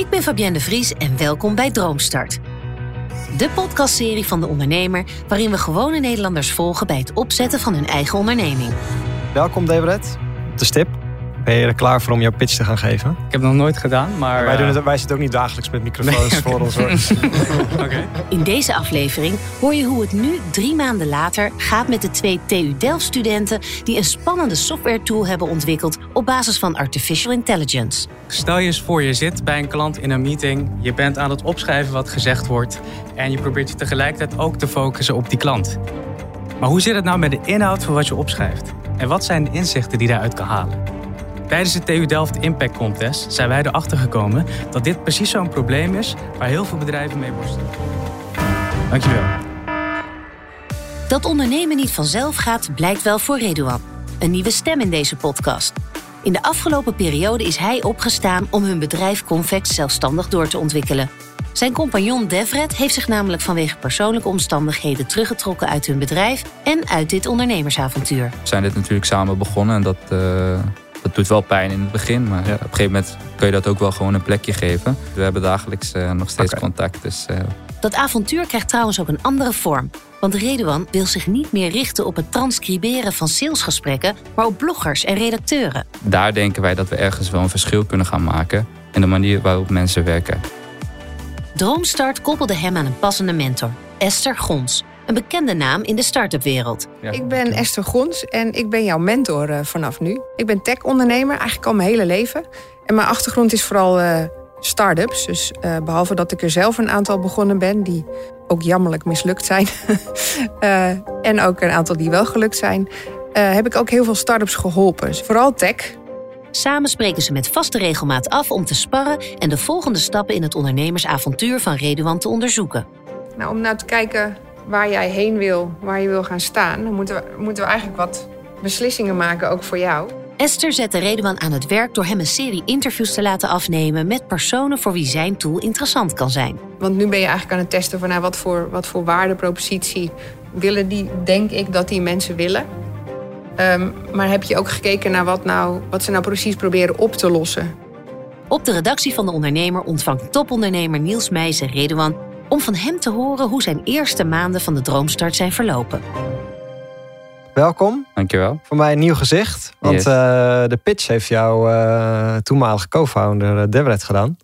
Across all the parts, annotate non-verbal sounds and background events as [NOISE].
Ik ben Fabienne de Vries en welkom bij Droomstart. De podcastserie van de ondernemer waarin we gewone Nederlanders volgen bij het opzetten van hun eigen onderneming. Welkom Debret, op de stip. Ben je er klaar voor om jouw pitch te gaan geven? Ik heb het nog nooit gedaan, maar... Wij, doen eh, het, wij zitten ook niet dagelijks met microfoons Nee, voor ons. hoor. [LAUGHS] Oké. In deze aflevering hoor je hoe het nu, drie maanden later, gaat met de twee TU Delft-studenten die een spannende software tool hebben ontwikkeld op basis van artificial intelligence. Stel je eens voor, je zit bij een klant in een meeting. Je bent aan het opschrijven wat gezegd wordt. En je probeert je tegelijkertijd ook te focussen op die klant. Maar hoe zit het nou met de inhoud van wat je opschrijft? En wat zijn de inzichten die je daaruit kan halen? Tijdens de TU Delft Impact Contest zijn wij erachter gekomen dat dit precies zo'n probleem is waar heel veel bedrijven mee worstelen. Dankjewel. Dat ondernemen niet vanzelf gaat, blijkt wel voor Redouan. Een nieuwe stem in deze podcast. In de afgelopen periode is hij opgestaan om hun bedrijf Convex zelfstandig door te ontwikkelen. Zijn compagnon Devret heeft zich namelijk vanwege persoonlijke omstandigheden teruggetrokken uit hun bedrijf en uit dit ondernemersavontuur. We zijn dit natuurlijk samen begonnen en dat, eh, dat doet wel pijn in het begin. Maar Ja. op een gegeven moment kun je dat ook wel gewoon een plekje geven. We hebben dagelijks eh, nog steeds contact. Dus eh, Dat avontuur krijgt trouwens ook een andere vorm. Want Redouan wil zich niet meer richten op het transcriberen van salesgesprekken, maar op bloggers en redacteuren. daar denken wij dat we ergens wel een verschil kunnen gaan maken. In de manier waarop mensen werken. Droomstart koppelde hem aan een passende mentor, Esther Gons. Een bekende naam in de start-up wereld. Ik ben Esther Gons en ik ben jouw mentor eh, vanaf nu. Ik ben tech-ondernemer, eigenlijk al mijn hele leven. En mijn achtergrond is vooral eh start-ups. Dus eh, behalve dat ik er zelf een aantal begonnen ben... die ook jammerlijk mislukt zijn... [LAUGHS] eh, en ook een aantal die wel gelukt zijn... eh, heb ik ook heel veel start-ups geholpen. Dus vooral tech. Samen spreken ze met vaste regelmaat af om te sparren en de volgende stappen in het ondernemersavontuur van Redouan te onderzoeken. Nou, om nou te kijken waar jij heen wil, waar je wil gaan staan... dan moeten we, moeten we eigenlijk wat beslissingen maken, ook voor jou... Esther zette Redouan aan het werk door hem een serie interviews te laten afnemen met personen voor wie zijn tool interessant kan zijn. Want nu ben je eigenlijk aan het testen van nou, wat, voor, wat voor waardepropositie willen die, denk ik dat die mensen willen. Ehm, maar heb je ook gekeken naar wat, nou, wat ze nou precies proberen op te lossen? Op de redactie van de ondernemer ontvangt topondernemer Niels Meijzen Redouan om van hem te horen hoe zijn eerste maanden van de droomstart zijn verlopen. Welkom, Dankjewel. voor mij een nieuw gezicht. Want Yes. eh, de pitch heeft jouw eh, toenmalige co-founder eh, Debret gedaan.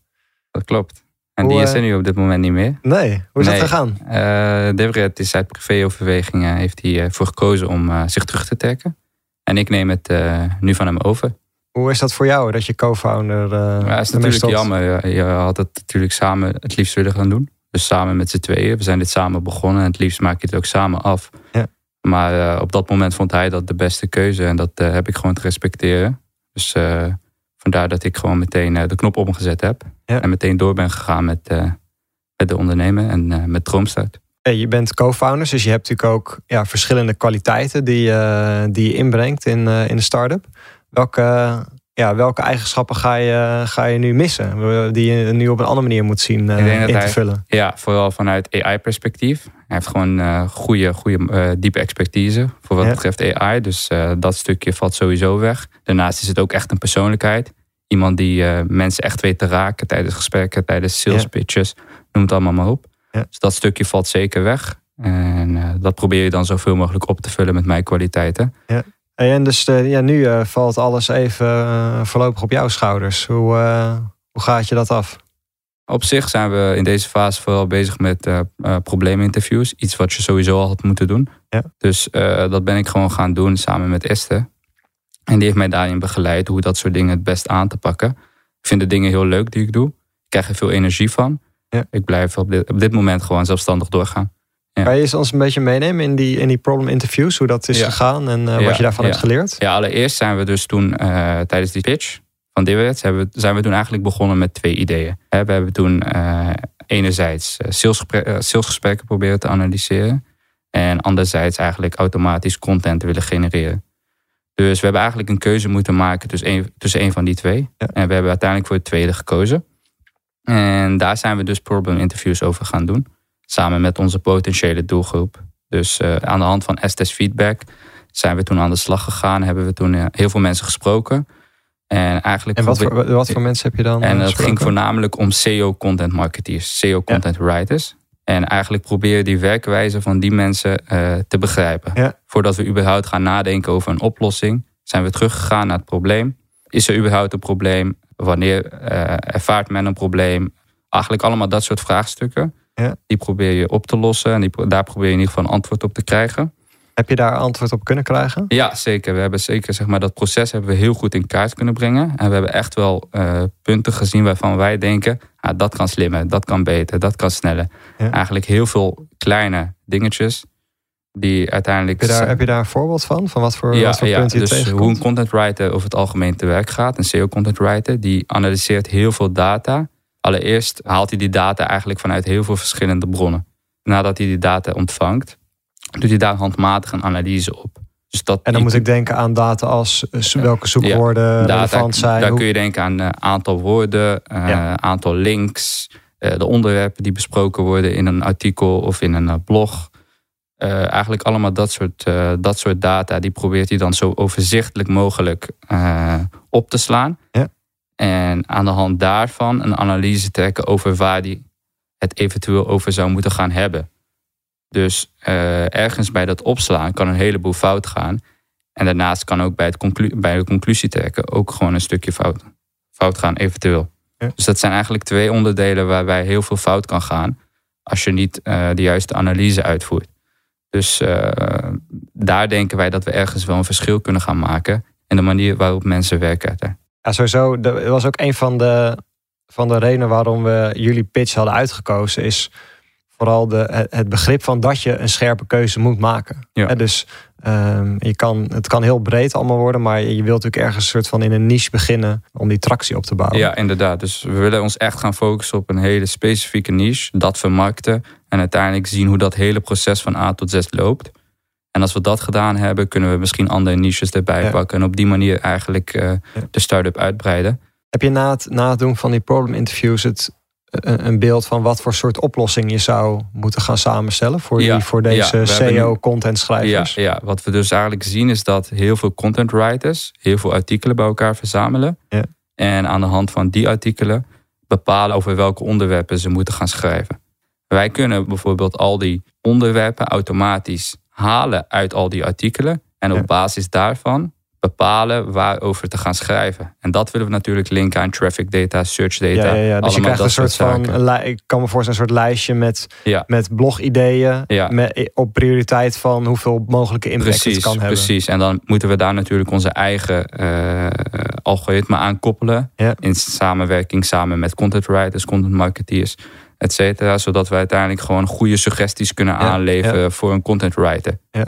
Dat klopt. En Hoe, die is er nu op dit moment niet meer. Nee, hoe is Nee. dat gegaan? Eh Debret is uit privéoverwegingen heeft hij voor gekozen om zich terug te trekken. En ik neem het eh, nu van hem over. Hoe is dat voor jou dat je co-founder eh Ja, het is natuurlijk stopt? jammer. Je had het natuurlijk samen het liefst willen gaan doen. Dus samen met z'n tweeën. We zijn dit samen begonnen. En het liefst maak je het ook samen af. Ja. Maar eh, op dat moment vond hij dat de beste keuze. En dat eh, heb ik gewoon te respecteren. Dus eh, vandaar dat ik gewoon meteen de knop omgezet heb. Ja. En meteen door ben gegaan met, met de ondernemer en met Droomstart. Hey, je bent co-founders, dus je hebt natuurlijk ook ja, verschillende kwaliteiten die, die je inbrengt in, in de start-up. Welke, ja, welke eigenschappen ga je, ga je nu missen? Die je nu op een andere manier moet zien eh, in te hij- vullen. Ja, vooral vanuit AI-perspectief. Hij heeft gewoon eh goede, goede eh, diepe expertise voor wat Ja. betreft AI. Dus dat stukje valt sowieso weg. Daarnaast is het ook echt een persoonlijkheid. Iemand die mensen echt weet te raken tijdens gesprekken, tijdens sales Ja. pitches. Noem het allemaal maar op. Ja. Dus dat stukje valt zeker weg. En dat probeer je dan zoveel mogelijk op te vullen met mijn kwaliteiten. Hey, en dus eh, ja, nu eh, valt alles even eh, voorlopig op jouw schouders. Hoe, hoe gaat je dat af? Op zich zijn we in deze fase vooral bezig met probleeminterviews. Iets wat je sowieso al had moeten doen. Ja. Dus dat ben ik gewoon gaan doen samen met Esther. En die heeft mij daarin begeleid hoe dat soort dingen het best aan te pakken. Ik vind de dingen heel leuk die ik doe. Ik krijg er veel energie van. Ja. Ik blijf op dit, op dit moment gewoon zelfstandig doorgaan. Ja. Kan je eens ons een beetje meenemen in die, in die problem interviews, hoe dat is Ja. gegaan en eh, Ja, wat je daarvan hebt geleerd? Ja, allereerst zijn we dus toen eh, tijdens die pitch van Dividends hebben zijn we toen eigenlijk begonnen met twee ideeën. We hebben toen eh, enerzijds salesgespre- salesgesprekken proberen te analyseren. En anderzijds eigenlijk automatisch content willen genereren. Dus we hebben eigenlijk een keuze moeten maken tussen een, tussen een van die twee. En we hebben uiteindelijk voor het tweede gekozen. En daar zijn we dus problem interviews over gaan doen. Samen met onze potentiële doelgroep. Dus eh, aan de hand van Estes feedback zijn we toen aan de slag gegaan. Hebben we toen eh, heel veel mensen gesproken. En, eigenlijk en wat, voor, wat voor mensen heb je dan? En het ging voornamelijk om SEO content marketeers, SEO content writers. En eigenlijk proberen die werkwijze van die mensen te begrijpen. Voordat we überhaupt gaan nadenken over een oplossing, zijn we teruggegaan naar het probleem. Is er überhaupt een probleem? Wanneer ervaart men een probleem? Eigenlijk allemaal dat soort vraagstukken. Ja. Die probeer je op te lossen en die, daar probeer je in ieder geval een antwoord op te krijgen. Heb je daar antwoord op kunnen krijgen? Ja, zeker. We hebben zeker zeg maar, dat proces hebben we heel goed in kaart kunnen brengen. En we hebben echt wel uh, punten gezien waarvan wij denken: ah, dat kan slimmer, dat kan beter, dat kan sneller. Eigenlijk heel veel kleine dingetjes die uiteindelijk. Heb je daar, heb je daar een voorbeeld van? Van wat voor, ja, wat voor ja, je dus Hoe een content writer over het algemeen te werk gaat, een SEO content writer, die analyseert heel veel data. Allereerst haalt hij die data eigenlijk vanuit heel veel verschillende bronnen. Nadat hij die data ontvangt, doet hij daar handmatig een analyse op. Dus dat en dan moet ik denken aan data als eh, welke zoekwoorden ja, relevant zijn. Daar kun je denken aan uh, aantal woorden, uh, aantal links, uh, de onderwerpen die besproken worden in een artikel of in een blog. eigenlijk allemaal dat soort, dat soort data, die probeert hij dan zo overzichtelijk mogelijk op te slaan. Ja. En aan de hand daarvan een analyse trekken over waar die het eventueel over zou moeten gaan hebben. Dus uh, ergens bij dat opslaan kan een heleboel fout gaan. En daarnaast kan ook bij, het bij de conclusie trekken ook gewoon een stukje fout, fout gaan, eventueel. Dus dat zijn eigenlijk twee onderdelen waarbij heel veel fout kan gaan als je niet uh, de juiste analyse uitvoert. Dus uh, daar denken wij dat we ergens wel een verschil kunnen gaan maken in de manier waarop mensen werken. Ja, sowieso. Dat was ook een van de, van de redenen waarom we jullie pitch hadden uitgekozen. Is vooral de, het begrip van dat je een scherpe keuze moet maken. Ja. dus um, je kan, het kan heel breed allemaal worden, maar je wilt natuurlijk ergens een soort van in een niche beginnen om die tractie op te bouwen. Ja, inderdaad. Dus we willen ons echt gaan focussen op een hele specifieke niche, dat vermarkten en uiteindelijk zien hoe dat hele proces van A tot Z loopt. En als we dat gedaan hebben, kunnen we misschien andere niches erbij pakken. En op die manier eigenlijk uh, de start-up uitbreiden. Heb je na het, na het doen van die problem interviews het, een, een, beeld van wat voor soort oplossing je zou moeten gaan samenstellen voor, die, voor deze SEO-content schrijvers? Ja, ja, wat we dus eigenlijk zien is dat heel veel content writers heel veel artikelen bij elkaar verzamelen. Ja. En aan de hand van die artikelen bepalen over welke onderwerpen ze moeten gaan schrijven. Wij kunnen bijvoorbeeld al die onderwerpen automatisch halen uit al die artikelen. En op basis daarvan bepalen waarover te gaan schrijven. En dat willen we natuurlijk linken aan traffic data, search data. Ja. Dus je krijgt een soort van, ik kan me voorstellen, een soort lijstje met, ja. met blogideeën. Ja. Met, op prioriteit van hoeveel mogelijke impact precies, het kan hebben. Precies, en dan moeten we daar natuurlijk onze eigen uh, algoritme aan koppelen. In samenwerking samen met content writers, content marketeers et cetera. Zodat we uiteindelijk gewoon goede suggesties kunnen aanleveren voor een content writer. Ja.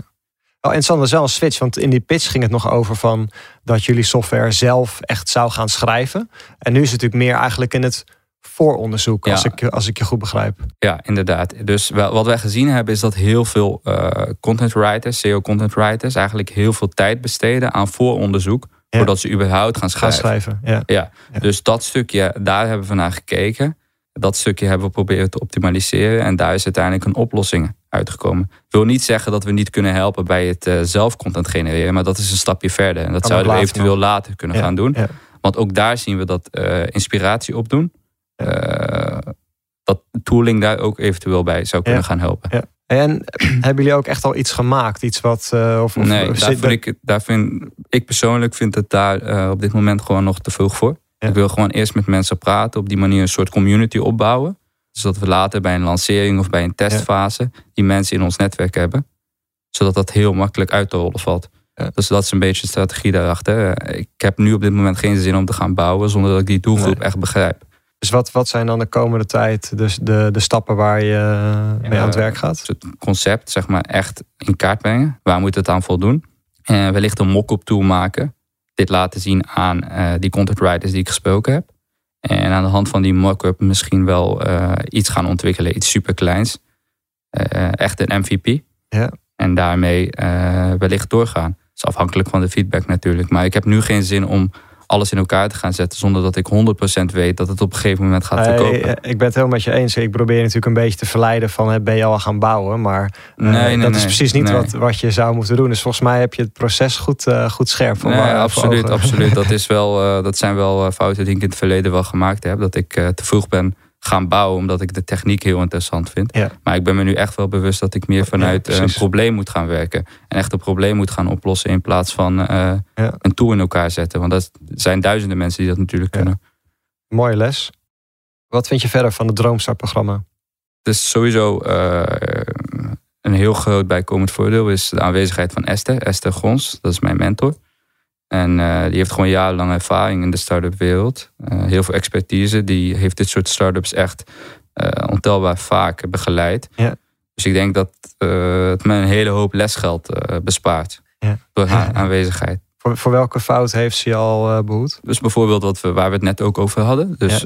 Oh, en Sander, zelf een switch, want in die pitch ging het nog over van dat jullie software zelf echt zou gaan schrijven. En nu is het natuurlijk meer eigenlijk in het vooronderzoek, als, ik, als ik je goed begrijp. Ja, inderdaad. Dus wat wij gezien hebben is dat heel veel uh, content writers, SEO content writers, eigenlijk heel veel tijd besteden aan vooronderzoek. Voordat ze überhaupt gaan schrijven. Gaan schrijven ja. Ja. Dus dat stukje, daar hebben we naar gekeken. Dat stukje hebben we proberen te optimaliseren. En daar is uiteindelijk een oplossing uitgekomen. Ik wil niet zeggen dat we niet kunnen helpen bij het uh, zelf content genereren. Maar dat is een stapje verder. En dat zouden we eventueel later kunnen gaan doen. Want ook daar zien we dat uh, inspiratie opdoen. Uh, dat tooling daar ook eventueel bij zou kunnen gaan helpen. En [CLEARS THROAT] hebben jullie ook echt al iets gemaakt? Iets wat. Uh, of, nee, daar vind ik, daar vind, ik persoonlijk vind het daar op dit moment gewoon nog te vroeg voor. Ik wil gewoon eerst met mensen praten, op die manier een soort community opbouwen. Zodat we later bij een lancering of bij een testfase die mensen in ons netwerk hebben. Zodat dat heel makkelijk uit te rollen valt. Dus dat is een beetje de strategie daarachter. Ik heb nu op dit moment geen zin om te gaan bouwen zonder dat ik die doelgroep echt begrijp. Dus wat, wat zijn dan de komende tijd dus de, de stappen waar je mee aan het werk gaat? Het concept zeg maar echt in kaart brengen. Waar moet het aan voldoen? En wellicht een mock-up tool maken dit laten zien aan uh, die content writers die ik gesproken heb. En aan de hand van die mock-up misschien wel uh, iets gaan ontwikkelen, iets superkleins. Uh, echt een MVP. Ja. En daarmee wellicht doorgaan. Dat is afhankelijk van de feedback natuurlijk. Maar ik heb nu geen zin om alles in elkaar te gaan zetten zonder dat ik 100% weet dat het op een gegeven moment gaat Nee, verkopen. ik ben het helemaal met je eens. Ik probeer natuurlijk een beetje te verleiden van ben je al gaan bouwen. Maar eh, Nee, nee, dat is precies niet wat, wat je zou moeten doen. Dus volgens mij heb je het proces goed, eh, goed scherp. voor Nee, wa- voor absoluut, absoluut. [LAUGHS] Dat, is wel, eh, dat zijn wel eh, fouten die ik in het verleden wel gemaakt heb. Dat ik eh, te vroeg ben gaan bouwen omdat ik de techniek heel interessant vind. Ja. Maar ik ben me nu echt wel bewust dat ik meer vanuit eh, een probleem moet gaan werken. En echt een probleem moet gaan oplossen in plaats van eh, Ja. een tool in elkaar zetten. Want dat zijn duizenden mensen die dat natuurlijk kunnen. Mooie les. Wat vind je verder van het Droomstart-programma? Het is sowieso eh, een heel groot bijkomend voordeel is de aanwezigheid van Esther. Esther Grons, dat is mijn mentor. En eh, die heeft gewoon jarenlange ervaring in de start-up wereld. Eh, heel veel expertise. Die heeft dit soort start-ups echt eh, ontelbaar vaak begeleid. Ja. Dus ik denk dat het me een hele hoop lesgeld bespaart. Ja. Door haar Ja. [LAUGHS] aanwezigheid. Voor, voor welke fout heeft ze al eh, behoed? Dus bijvoorbeeld wat we, waar we het net ook over hadden. Dus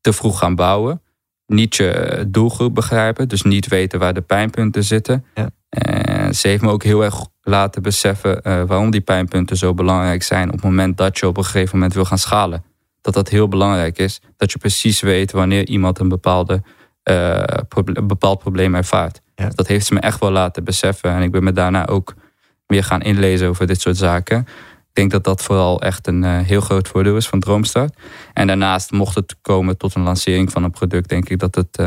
te vroeg gaan bouwen. Niet je doelgroep begrijpen. Dus niet weten waar de pijnpunten zitten. Ja. En ze heeft me ook heel erg laten beseffen eh, waarom die pijnpunten zo belangrijk zijn. Op het moment dat je op een gegeven moment wil gaan schalen. Dat dat heel belangrijk is. Dat je precies weet wanneer iemand een, bepaalde, eh, proble- een bepaald probleem ervaart. Ja. Dat heeft ze me echt wel laten beseffen. En ik ben me daarna ook meer gaan inlezen over dit soort zaken. Ik denk dat dat vooral echt een eh, heel groot voordeel is van Droomstart. En daarnaast, mocht het komen tot een lancering van een product, denk ik dat het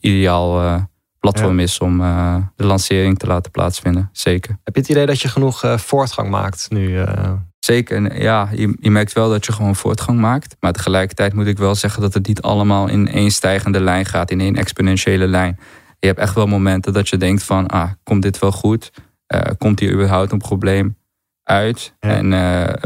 ideaal platform is om eh, de lancering te laten plaatsvinden. Zeker. Heb je het idee dat je genoeg eh, voortgang maakt nu? eh? Zeker. Ja, je, je merkt wel dat je gewoon voortgang maakt. Maar tegelijkertijd moet ik wel zeggen dat het niet allemaal in één stijgende lijn gaat, in één exponentiële lijn. Je hebt echt wel momenten dat je denkt van, ah, komt dit wel goed? Komt hier überhaupt een probleem uit? Ja. En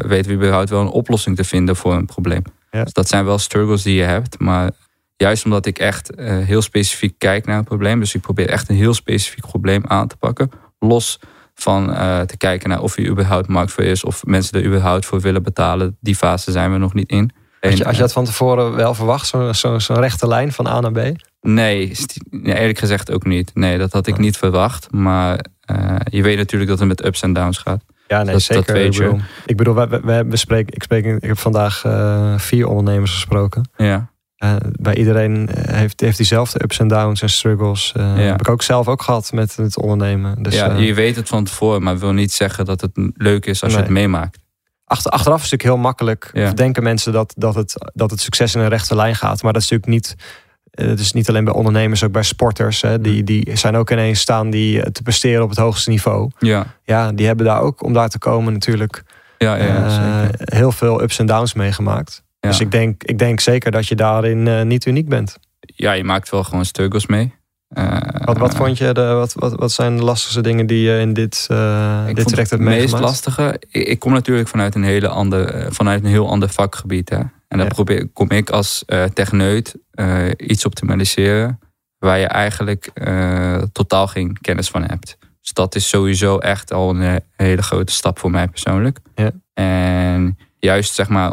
weten we überhaupt wel een oplossing te vinden voor een probleem? Ja. Dus dat zijn wel struggles die je hebt. Maar juist omdat ik echt eh, heel specifiek kijk naar een probleem. Dus ik probeer echt een heel specifiek probleem aan te pakken. Los van eh, te kijken naar of er überhaupt markt voor is. Of mensen er überhaupt voor willen betalen. Die fase zijn we nog niet in. Had je, En, had je dat van tevoren wel verwacht? Zo'n zo, zo'n rechte lijn van A naar B? Nee, eerlijk gezegd ook niet. Nee, dat had ik Oh. niet verwacht. Maar eh, je weet natuurlijk dat het met ups en downs gaat. Ja, nee, Dat- zeker. dat weet ik je. bedoel, ik bedoel we, we, we bespreken, ik, spreek, ik heb vandaag eh, vier ondernemers gesproken. Ja, Eh, bij iedereen eh, heeft, heeft diezelfde ups en downs en struggles. Ja. Heb ik ook zelf ook gehad met het ondernemen. Dus, ja je weet het van tevoren. Maar wil niet zeggen dat het leuk is als je het meemaakt. achter, achteraf is het natuurlijk heel makkelijk. Ja. Denken mensen dat, dat, het, dat het succes in een rechte lijn gaat. Maar dat is natuurlijk niet. Het is niet alleen bij ondernemers, ook bij sporters. Hè, die, die zijn ook ineens staan die te presteren op het hoogste niveau. Ja, Ja, die hebben daar ook om daar te komen natuurlijk ja, ja heel veel ups en downs meegemaakt. Ja. Dus ik denk, ik denk zeker dat je daarin eh, niet uniek bent. ja, je maakt wel gewoon struggles mee. Eh, Wat, wat vond je, de, wat, wat, wat zijn de lastigste dingen die je in dit, Ik dit traject het hebt meest meegemaakt? lastige. Ik, ik kom natuurlijk vanuit een, hele ander, vanuit een heel ander vakgebied. Hè? En dan Ja. probeer, kom ik als eh techneut iets optimaliseren waar je eigenlijk totaal geen kennis van hebt. Dus dat is sowieso echt al een hele grote stap voor mij persoonlijk. Ja. En juist zeg maar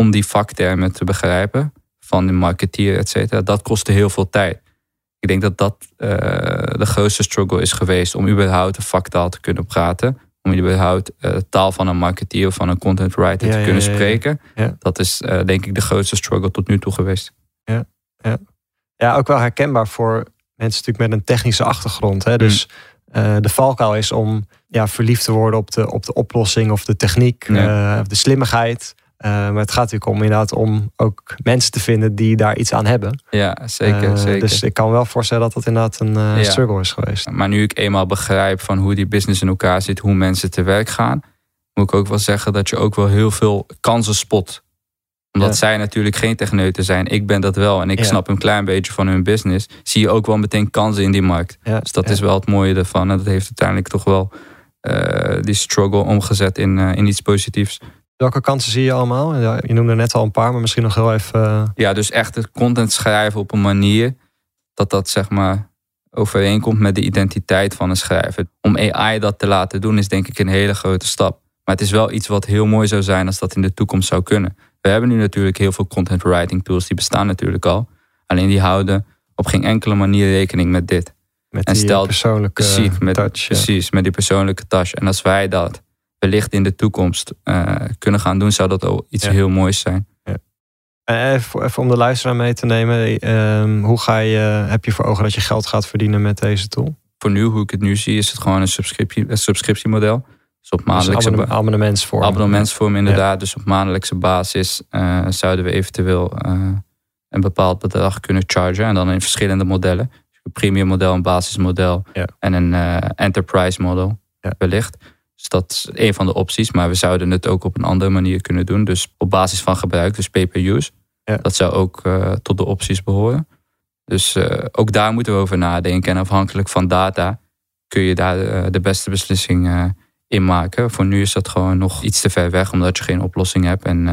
om die vaktermen te begrijpen van de marketeer, et cetera, dat kostte heel veel tijd. Ik denk dat dat eh, de grootste struggle is geweest om überhaupt een vaktaal te kunnen praten. Om überhaupt de taal van een marketeer of van een content writer Ja, te ja, kunnen ja, ja. spreken. Ja. Dat is eh, denk ik de grootste struggle tot nu toe geweest. Ja, ook wel herkenbaar voor mensen natuurlijk met een technische achtergrond. Mm. Hè? Dus eh, de valkuil is om ja, verliefd te worden op de, op de oplossing of de techniek, Ja. of de slimmigheid. Eh, maar het gaat natuurlijk om inderdaad om ook mensen te vinden die daar iets aan hebben. Ja, zeker. Eh, zeker. Dus ik kan wel voorstellen dat dat inderdaad een eh, Ja. struggle is geweest. Maar nu ik eenmaal begrijp van hoe die business in elkaar zit, hoe mensen te werk gaan, moet ik ook wel zeggen dat je ook wel heel veel kansen spot. Omdat Ja. zij natuurlijk geen techneuten zijn. Ik ben dat wel en ik Ja. snap een klein beetje van hun business. Zie je ook wel meteen kansen in die markt. Dus dat is wel het mooie ervan. En dat heeft uiteindelijk toch wel die struggle omgezet in, in iets positiefs. Welke kansen zie je allemaal? Ja, je noemde net al een paar, maar misschien nog heel even. eh, Ja, dus echt het content schrijven op een manier dat dat zeg maar overeenkomt met de identiteit van een schrijver. Om AI dat te laten doen is denk ik een hele grote stap. Maar het is wel iets wat heel mooi zou zijn als dat in de toekomst zou kunnen. We hebben nu natuurlijk heel veel content writing tools, die bestaan natuurlijk al. Alleen die houden op geen enkele manier rekening met dit. met En die persoonlijke Precies, met, touch. ja. precies, met die persoonlijke touch. En als wij dat wellicht in de toekomst uh, kunnen gaan doen, zou dat ook iets heel moois zijn. Ja. Even, even, om de luisteraar mee te nemen, ehm, hoe ga je, heb je voor ogen dat je geld gaat verdienen met deze tool? Voor nu, hoe ik het nu zie, is het gewoon een, subscriptie, een subscriptiemodel. Dus op maandelijkse dus abonnementsvorm. Abonnementsvorm, inderdaad. Dus op maandelijkse basis uh, zouden we eventueel uh, een bepaald bedrag kunnen chargen. En dan in verschillende modellen. Dus een premium model, een basismodel en een uh, enterprise model ja. wellicht. Dus dat is een van de opties. Maar we zouden het ook op een andere manier kunnen doen. Dus op basis van gebruik, dus pay-per-use. Ja. Dat zou ook tot de opties behoren. Dus ook daar moeten we over nadenken. En afhankelijk van data kun je daar de beste beslissing inmaken. Voor nu is dat gewoon nog iets te ver weg, omdat je geen oplossing hebt en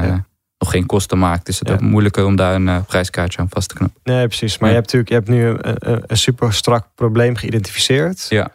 nog geen kosten maakt. Is het ook moeilijker om daar een uh, prijskaartje aan vast te knappen. Nee, precies. Maar je hebt natuurlijk je hebt nu een, een, super strak probleem geïdentificeerd. Ja.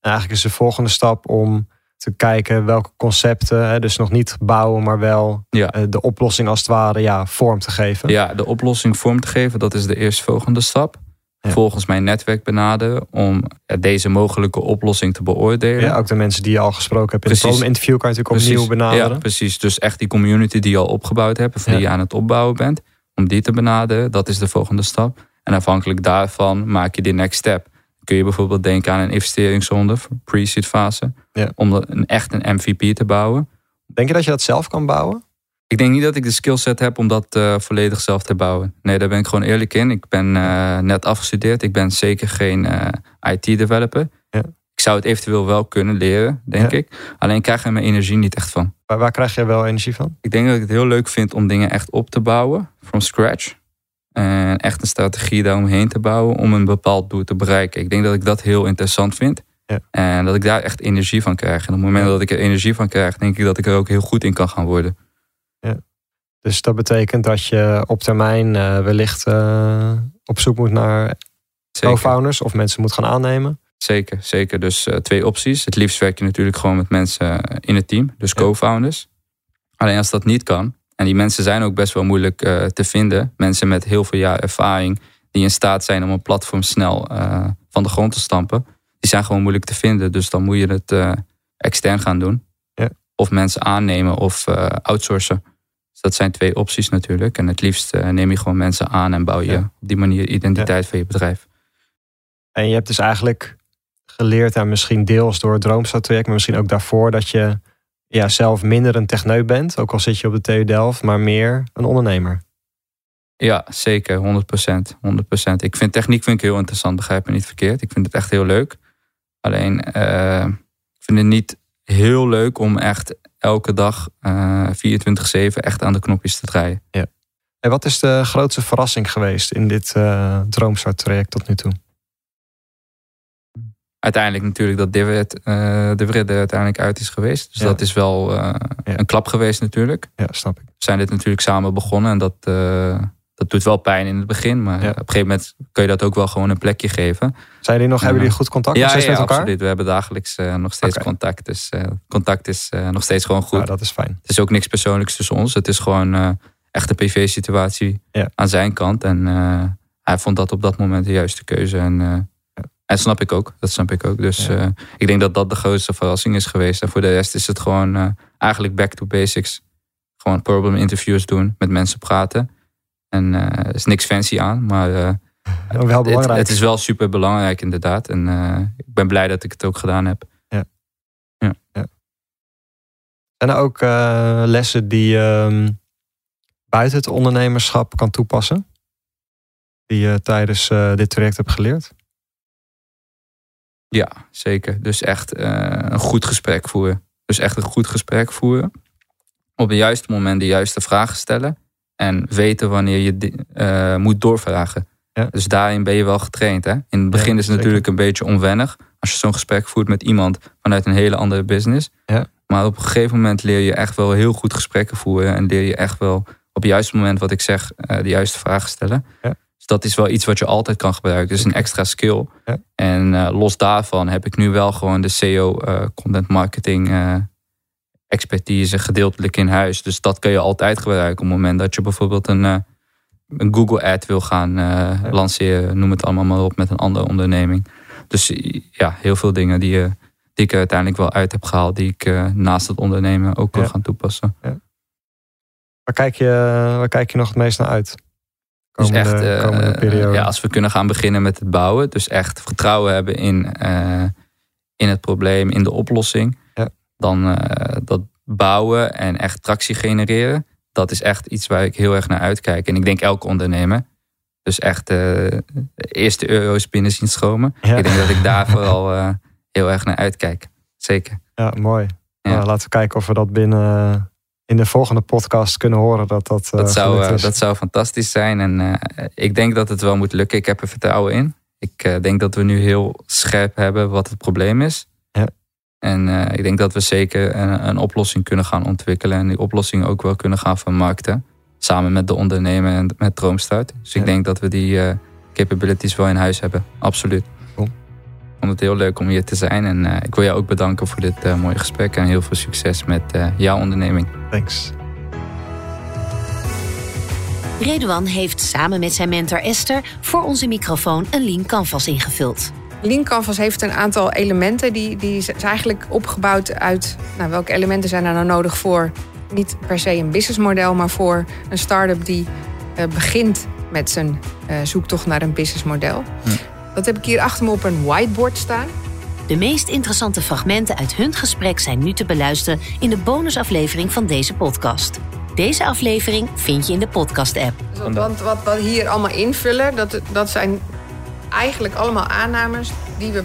En eigenlijk is de volgende stap om te kijken welke concepten, hè, dus nog niet bouwen, maar wel ja. Eh, de oplossing als het ware ja, vorm te geven. Ja, de oplossing vorm te geven, dat is de eerstvolgende stap volgens mijn netwerk benaderen om deze mogelijke oplossing te beoordelen. Ja, ook de mensen die je al gesproken hebt in precies. het interview kan je natuurlijk opnieuw benaderen. Ja, precies. Dus echt die community die je al opgebouwd hebt of die je aan het opbouwen bent, om die te benaderen, dat is de volgende stap. En afhankelijk daarvan maak je de next step. Kun je bijvoorbeeld denken aan een investeringsronde voor pre-seed fase, om een, echt een MVP te bouwen. Denk je dat je dat zelf kan bouwen? Ik denk niet dat ik de skillset heb om dat uh, volledig zelf te bouwen. Nee, daar ben ik gewoon eerlijk in. Ik ben uh, net afgestudeerd. Ik ben zeker geen uh, eh, IT-developer. Ja. Ik zou het eventueel wel kunnen leren, denk ik. Alleen krijg er mijn energie niet echt van. Waar, waar krijg je wel energie van? Ik denk dat ik het heel leuk vind om dingen echt op te bouwen. From scratch. En echt een strategie daaromheen te bouwen om een bepaald doel te bereiken. Ik denk dat ik dat heel interessant vind. Ja. En dat ik daar echt energie van krijg. En op het moment dat ik er energie van krijg, denk ik dat ik er ook heel goed in kan gaan worden. Ja. Dus dat betekent dat je op termijn uh, wellicht uh, op zoek moet naar co-founders of mensen moet gaan aannemen. Zeker, zeker. Dus uh, twee opties. Het liefst werk je natuurlijk gewoon met mensen in het team, dus co-founders. Alleen als dat niet kan, en die mensen zijn ook best wel moeilijk te vinden. Mensen met heel veel jaar ervaring die in staat zijn om een platform snel van de grond te stampen. Die zijn gewoon moeilijk te vinden. Dus dan moet je het extern gaan doen. Ja. Of mensen aannemen of outsourcen dat zijn twee opties natuurlijk. En het liefst eh, neem je gewoon mensen aan en bouw je op die manier identiteit van je bedrijf. En je hebt dus eigenlijk geleerd, en misschien deels door het Droomstad-traject, maar misschien ook daarvoor, dat je ja, zelf minder een techneut bent, ook al zit je op de TU Delft, maar meer een ondernemer. Ja, zeker, 100%. 100%. Ik vind techniek vind ik heel interessant, begrijp me niet verkeerd. Ik vind het echt heel leuk. Alleen, uh, ik vind het niet heel leuk om echt elke dag uh, eh, 24-7 echt aan de knopjes te draaien. Ja. En wat is de grootste verrassing geweest in dit uh, Droomstart-traject tot nu toe? Uiteindelijk natuurlijk dat Divid, uh, de er uiteindelijk uit is geweest. Dus dat is wel uh, een klap geweest natuurlijk. Ja, snap ik. We zijn dit natuurlijk samen begonnen en dat, dat doet wel pijn in het begin. Maar op een gegeven moment kun je dat ook wel gewoon een plekje geven. Zijn jullie nog, hebben jullie goed contact ja, met elkaar? absoluut. We hebben dagelijks nog steeds contact. Dus contact is nog steeds gewoon goed. Ja, dat is fijn. Het is ook niks persoonlijks tussen ons. Het is gewoon echt een privé-situatie ja. aan zijn kant. En hij vond dat op dat moment de juiste keuze. En, en snap ik ook. Dat snap ik ook. Dus ik denk dat dat de grootste verrassing is geweest. En voor de rest is het gewoon eigenlijk back to basics. Gewoon problem interviews doen, met mensen praten. En er is niks fancy aan, maar wel belangrijk. Het, het, is wel super belangrijk, inderdaad. En ik ben blij dat ik het ook gedaan heb. Ja. ja. ja. Zijn er ook lessen die je um, buiten het ondernemerschap kan toepassen? Die je tijdens dit traject hebt geleerd? Ja, zeker. Dus echt een goed gesprek voeren. Dus echt een goed gesprek voeren. Op het juiste moment de juiste vragen stellen. En weten wanneer je moet doorvragen. Ja. Dus daarin ben je wel getraind. Hè? In het begin is het natuurlijk een beetje onwennig. Als je zo'n gesprek voert met iemand vanuit een hele andere business. Ja. Maar op een gegeven moment leer je echt wel heel goed gesprekken voeren. En leer je echt wel op het juiste moment wat ik zeg, eh, de juiste vragen stellen. Ja. Dus dat is wel iets wat je altijd kan gebruiken. Dus een extra skill. Ja. En uh, los daarvan heb ik nu wel gewoon de SEO, uh, eh, content marketing expertise gedeeltelijk in huis. Dus dat kun je altijd gebruiken op het moment dat je bijvoorbeeld een een Google ad wil gaan lanceren, noem het allemaal maar op met een andere onderneming. Dus ja, heel veel dingen die die ik er uiteindelijk wel uit heb gehaald, die ik eh, naast het ondernemen ook wil Ja. gaan toepassen. Waar kijk je, waar kijk je nog het meest naar uit? Dus echt, eh, komende periode. ja, als we kunnen gaan beginnen met het bouwen, dus echt vertrouwen hebben in, eh, in het probleem, in de oplossing, Ja. dan eh, dat bouwen en echt tractie genereren, dat is echt iets waar ik heel erg naar uitkijk. En ik denk elke ondernemer. Dus echt eh, de eerste euro's binnen zien stromen. Ja. Ik denk dat ik daar [LAUGHS] vooral eh, heel erg naar uitkijk. Zeker. Ja, mooi. Ja. Nou, laten we kijken of we dat binnen in de volgende podcast kunnen horen. Dat, dat, eh, Dat zou, gelukt eh, dat zou fantastisch zijn. En eh, ik denk dat het wel moet lukken. Ik heb er vertrouwen in. Ik eh, denk dat we nu heel scherp hebben wat het probleem is. Ja. En eh, ik denk dat we zeker een, een oplossing kunnen gaan ontwikkelen. En die oplossing ook wel kunnen gaan vermarkten. Samen met de ondernemer en met Droomstart. Dus ik Ja. denk dat we die eh, capabilities wel in huis hebben. Absoluut. Vond het heel leuk om hier te zijn. En eh, ik wil jou ook bedanken voor dit eh, mooie gesprek. En heel veel succes met eh, jouw onderneming. Thanks. Redouan heeft samen met zijn mentor Esther voor onze microfoon een lean canvas ingevuld. Lean Canvas heeft een aantal elementen. Die, die is eigenlijk opgebouwd uit... Nou, welke elementen zijn er nou nodig voor... niet per se een businessmodel... maar voor een start-up die eh, begint met zijn eh, zoektocht naar een businessmodel. Hm. Dat heb ik hier achter me op een whiteboard staan. De meest interessante fragmenten uit hun gesprek zijn nu te beluisteren in de bonusaflevering van deze podcast. Deze aflevering vind je in de podcast-app. Dus wat- Want wat we hier allemaal invullen... Dat, dat zijn eigenlijk allemaal aannames die we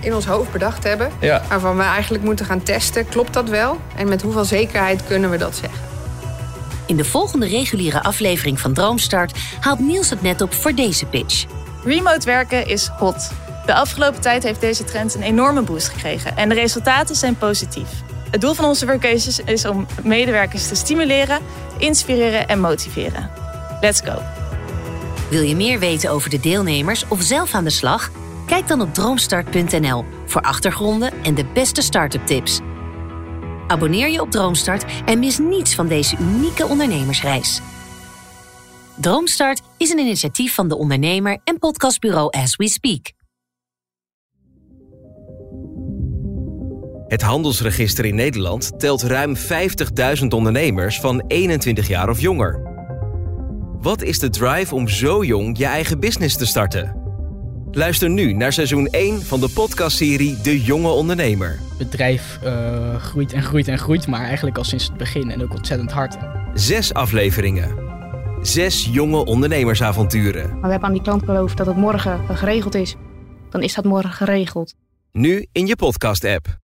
in ons hoofd bedacht hebben... Ja. waarvan we eigenlijk moeten gaan testen. Klopt dat wel? En met hoeveel zekerheid kunnen we dat zeggen? In de volgende reguliere aflevering van Droomstart haalt Niels het net op voor deze pitch. Remote werken is hot. De afgelopen tijd heeft deze trend een enorme boost gekregen en de resultaten zijn positief. Het doel van onze workations is om medewerkers te stimuleren, inspireren en motiveren. Let's go! Wil je meer weten over de deelnemers of zelf aan de slag? Kijk dan op droomstart.nl voor achtergronden en de beste start-up tips. Abonneer je op Droomstart en mis niets van deze unieke ondernemersreis. Droomstart is een initiatief van de ondernemer en podcastbureau As We Speak. Het handelsregister in Nederland telt ruim 50.000 ondernemers van 21 jaar of jonger. Wat is de drive om zo jong je eigen business te starten? Luister nu naar seizoen 1 van de podcastserie De Jonge Ondernemer. bedrijf eh, groeit en groeit en groeit, maar eigenlijk al sinds het begin en ook ontzettend hard. Zes afleveringen. Zes jonge ondernemersavonturen. Maar we hebben aan die klant beloofd dat het morgen geregeld is. Dan is dat morgen geregeld. Nu in je podcast-app.